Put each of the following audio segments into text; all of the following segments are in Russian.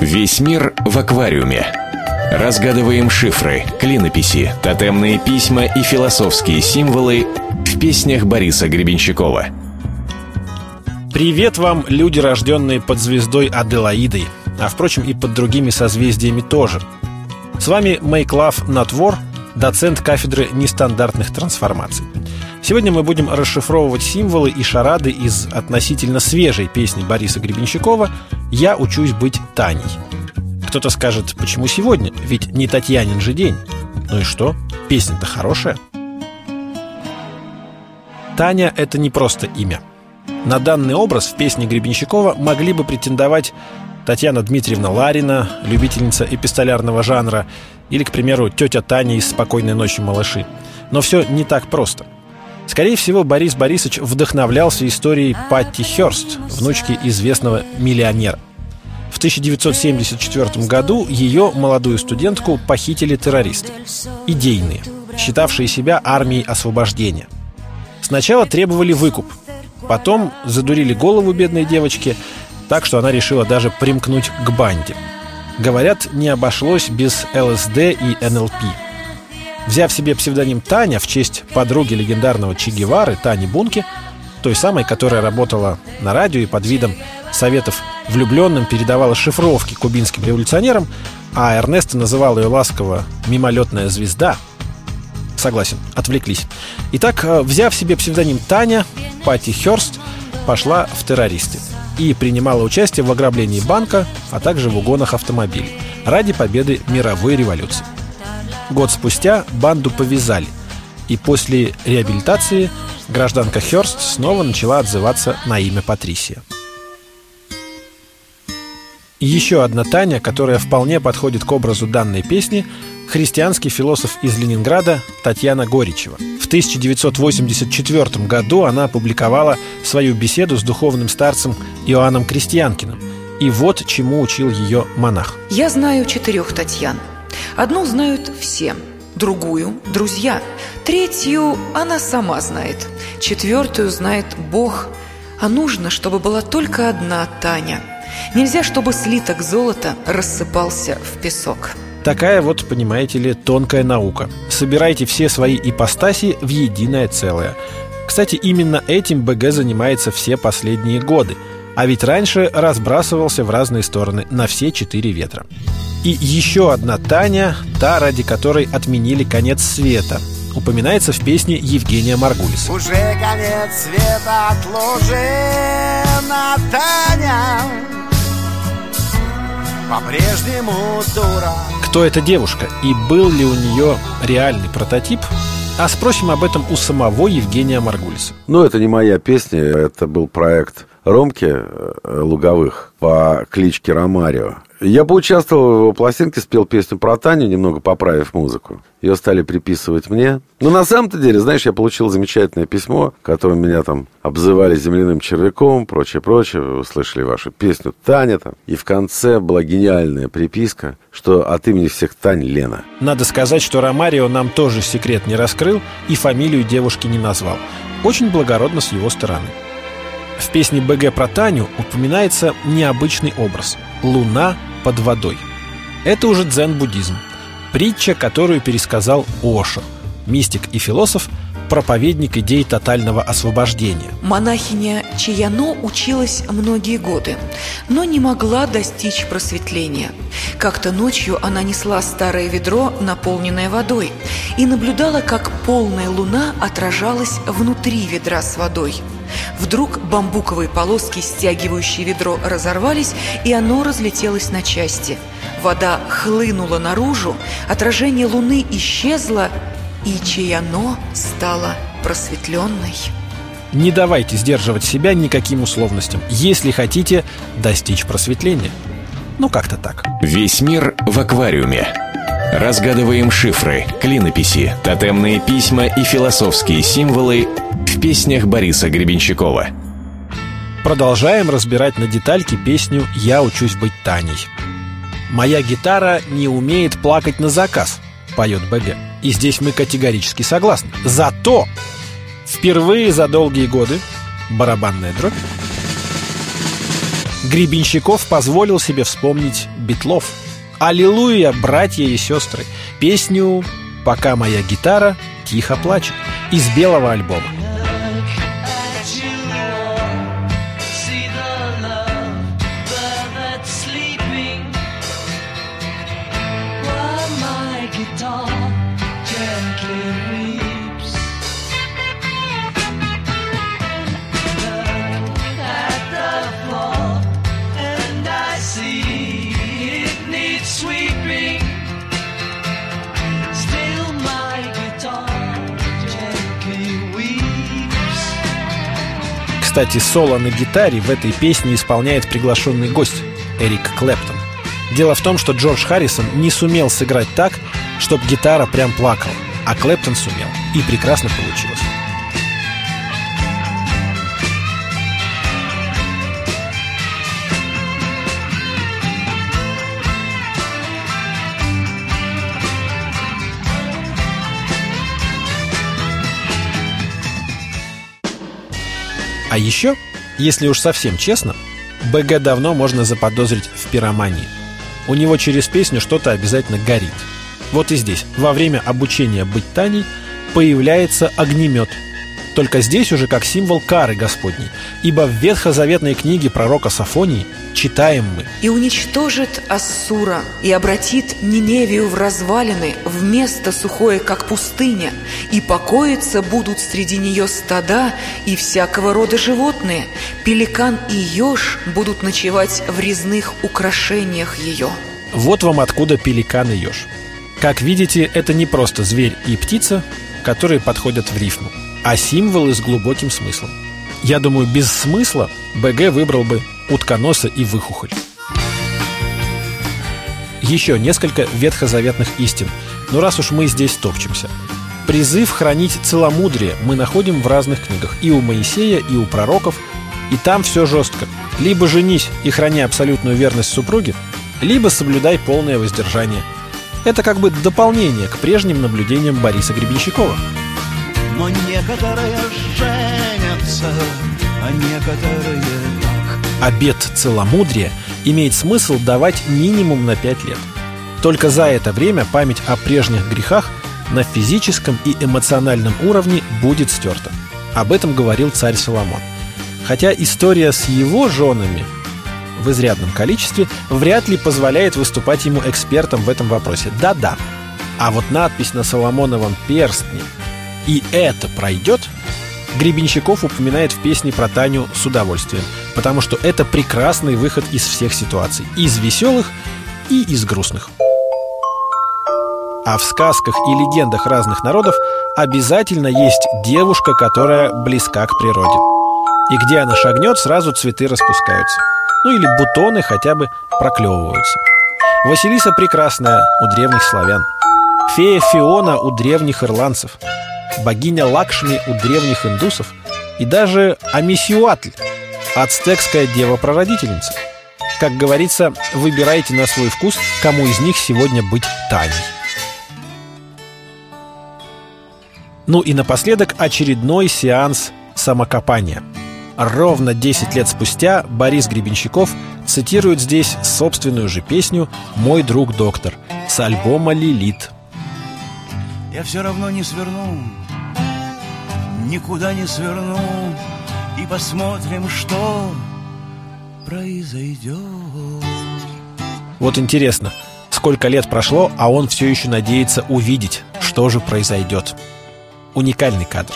Весь мир в аквариуме. Разгадываем шифры, клинописи, тотемные письма и философские символы в песнях Бориса Гребенщикова. Привет вам, люди, рожденные под звездой Аделаидой, а впрочем и под другими созвездиями тоже. С вами Not War, доцент кафедры нестандартных трансформаций. Сегодня мы будем расшифровывать символы и шарады из относительно свежей песни Бориса Гребенщикова «Я учусь быть Таней». Кто-то скажет, почему сегодня? Ведь не Татьянин же день. Ну и что? Песня-то хорошая. Таня – это не просто имя. На данный образ в песне Гребенщикова могли бы претендовать Татьяна Дмитриевна Ларина, любительница эпистолярного жанра, или, к примеру, тетя Таня из «Спокойной ночи, малыши». Но все не так просто – Скорее всего, Борис Борисович вдохновлялся историей Патти Хёрст, внучки известного миллионера. В 1974 году ее, молодую студентку, похитили террористы. Идейные, считавшие себя армией освобождения. Сначала требовали выкуп, потом задурили голову бедной девочки, так что она решила даже примкнуть к банде. Говорят, не обошлось без ЛСД и НЛП – Взяв себе псевдоним Таня в честь подруги легендарного Че Гевары Тани Бунки, той самой, которая работала на радио и под видом советов влюбленным передавала шифровки кубинским революционерам, а Эрнеста называл ее ласково «мимолетная звезда», Согласен, отвлеклись. Итак, э, взяв себе псевдоним Таня, Пати Хёрст пошла в террористы и принимала участие в ограблении банка, а также в угонах автомобилей ради победы мировой революции. Год спустя банду повязали, и после реабилитации гражданка Хёрст снова начала отзываться на имя Патрисия. еще одна Таня, которая вполне подходит к образу данной песни, христианский философ из Ленинграда Татьяна Горичева. В 1984 году она опубликовала свою беседу с духовным старцем Иоанном Крестьянкиным. И вот чему учил ее монах. «Я знаю четырех Татьян – Одну знают все, другую – друзья, третью она сама знает, четвертую знает Бог. А нужно, чтобы была только одна Таня. Нельзя, чтобы слиток золота рассыпался в песок. Такая вот, понимаете ли, тонкая наука. Собирайте все свои ипостаси в единое целое. Кстати, именно этим БГ занимается все последние годы. А ведь раньше разбрасывался в разные стороны на все четыре ветра. И еще одна Таня, та, ради которой отменили конец света, упоминается в песне Евгения Маргулиса. Уже конец света отложена, Таня, по-прежнему дура. Кто эта девушка и был ли у нее реальный прототип? А спросим об этом у самого Евгения Маргулиса. Ну, это не моя песня, это был проект Ромки э, Луговых по кличке Ромарио. Я поучаствовал в его пластинке, спел песню про Таню, немного поправив музыку. Ее стали приписывать мне. Но на самом-то деле, знаешь, я получил замечательное письмо, которым меня там обзывали земляным червяком, прочее-прочее. Вы услышали вашу песню «Таня» там. И в конце была гениальная приписка, что от имени всех Тань Лена. Надо сказать, что Ромарио нам тоже секрет не раскрыл и фамилию девушки не назвал. Очень благородно с его стороны. В песне БГ про Таню упоминается необычный образ – луна под водой. Это уже дзен-буддизм. Притча, которую пересказал Ошо, мистик и философ, проповедник идей тотального освобождения. Монахиня Чаяно училась многие годы, но не могла достичь просветления. Как-то ночью она несла старое ведро, наполненное водой, и наблюдала, как полная луна отражалась внутри ведра с водой. Вдруг бамбуковые полоски, стягивающие ведро, разорвались, и оно разлетелось на части. Вода хлынула наружу, отражение луны исчезло, и Чаяно стала просветленной. Не давайте сдерживать себя никаким условностям, если хотите достичь просветления. Ну, как-то так. Весь мир в аквариуме. Разгадываем шифры, клинописи, тотемные письма и философские символы в песнях Бориса Гребенщикова. Продолжаем разбирать на детальки песню «Я учусь быть Таней». «Моя гитара не умеет плакать на заказ», — поет БГ. И здесь мы категорически согласны. Зато впервые за долгие годы барабанная дробь Гребенщиков позволил себе вспомнить Битлов. «Аллилуйя, братья и сестры!» Песню «Пока моя гитара тихо плачет» из белого альбома. Кстати, соло на гитаре в этой песне исполняет приглашенный гость Эрик Клэптон. Дело в том, что Джордж Харрисон не сумел сыграть так, чтобы гитара прям плакала, а Клэптон сумел, и прекрасно получилось. А еще, если уж совсем честно, БГ давно можно заподозрить в пиромании. У него через песню что-то обязательно горит. Вот и здесь, во время обучения быть Таней, появляется огнемет – только здесь уже как символ кары Господней. Ибо в ветхозаветной книге пророка Сафонии читаем мы. «И уничтожит Ассура, и обратит Ниневию в развалины, в место сухое, как пустыня, и покоиться будут среди нее стада и всякого рода животные. Пеликан и еж будут ночевать в резных украшениях ее». Вот вам откуда пеликан и еж. Как видите, это не просто зверь и птица, которые подходят в рифму а символы с глубоким смыслом. Я думаю, без смысла БГ выбрал бы утконоса и выхухоль. Еще несколько ветхозаветных истин, но раз уж мы здесь топчемся. Призыв хранить целомудрие мы находим в разных книгах, и у Моисея, и у пророков, и там все жестко. Либо женись и храни абсолютную верность супруге, либо соблюдай полное воздержание. Это как бы дополнение к прежним наблюдениям Бориса Гребенщикова но некоторые женятся, а некоторые так. Обед целомудрия имеет смысл давать минимум на 5 лет. Только за это время память о прежних грехах на физическом и эмоциональном уровне будет стерта. Об этом говорил царь Соломон. Хотя история с его женами в изрядном количестве вряд ли позволяет выступать ему экспертом в этом вопросе. Да-да. А вот надпись на Соломоновом перстне – и это пройдет, Гребенщиков упоминает в песне про Таню с удовольствием, потому что это прекрасный выход из всех ситуаций, из веселых и из грустных. А в сказках и легендах разных народов обязательно есть девушка, которая близка к природе. И где она шагнет, сразу цветы распускаются. Ну или бутоны хотя бы проклевываются. Василиса прекрасная у древних славян. Фея Фиона у древних ирландцев – богиня Лакшми у древних индусов и даже Амисиуатль, ацтекская дева-прародительница. Как говорится, выбирайте на свой вкус, кому из них сегодня быть Таней. Ну и напоследок очередной сеанс самокопания. Ровно 10 лет спустя Борис Гребенщиков цитирует здесь собственную же песню «Мой друг доктор» с альбома «Лилит». Я все равно не сверну никуда не сверну И посмотрим, что произойдет Вот интересно, сколько лет прошло, а он все еще надеется увидеть, что же произойдет. Уникальный кадр.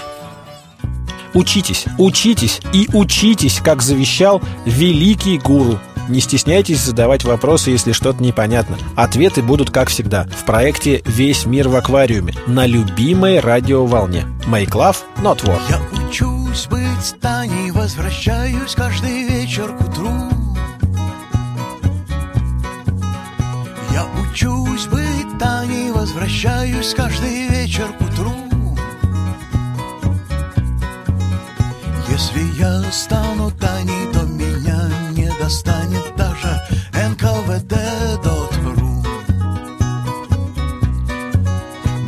Учитесь, учитесь и учитесь, как завещал великий гуру не стесняйтесь задавать вопросы, если что-то непонятно. Ответы будут, как всегда, в проекте «Весь мир в аквариуме» на любимой радиоволне. Make love, not war. Я учусь быть Таней, возвращаюсь каждый вечер к утру. Я учусь быть Таней, возвращаюсь каждый вечер к утру. Если я стану не достанет даже НКВД.ру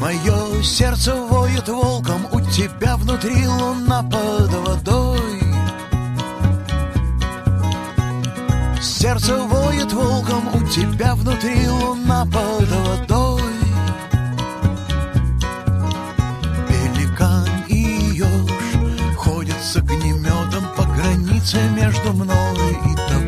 Мое сердце воет волком, у тебя внутри луна под водой. Сердце воет волком У тебя внутри луна под водой. Пеликан и еж Ходят с огнеметом по границе между мной и тобой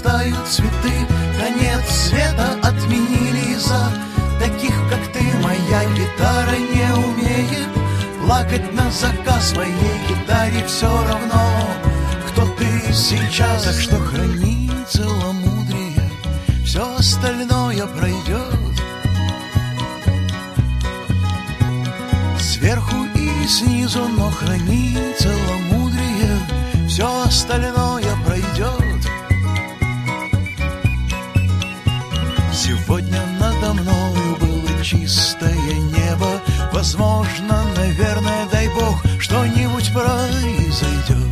вырастают цветы. Конец света отменили за Таких, как ты, моя гитара не умеет Плакать на заказ моей гитаре. Все равно Кто ты сейчас, так что храни целомудрие Все остальное пройдет Сверху и снизу, но храни целомудрие Все остальное Сегодня надо мною было чистое небо. Возможно, наверное, дай бог, что-нибудь произойдет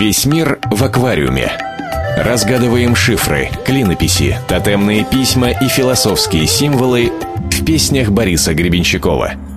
Весь мир в аквариуме. Разгадываем шифры, клинописи, тотемные письма и философские символы в песнях Бориса Гребенщикова –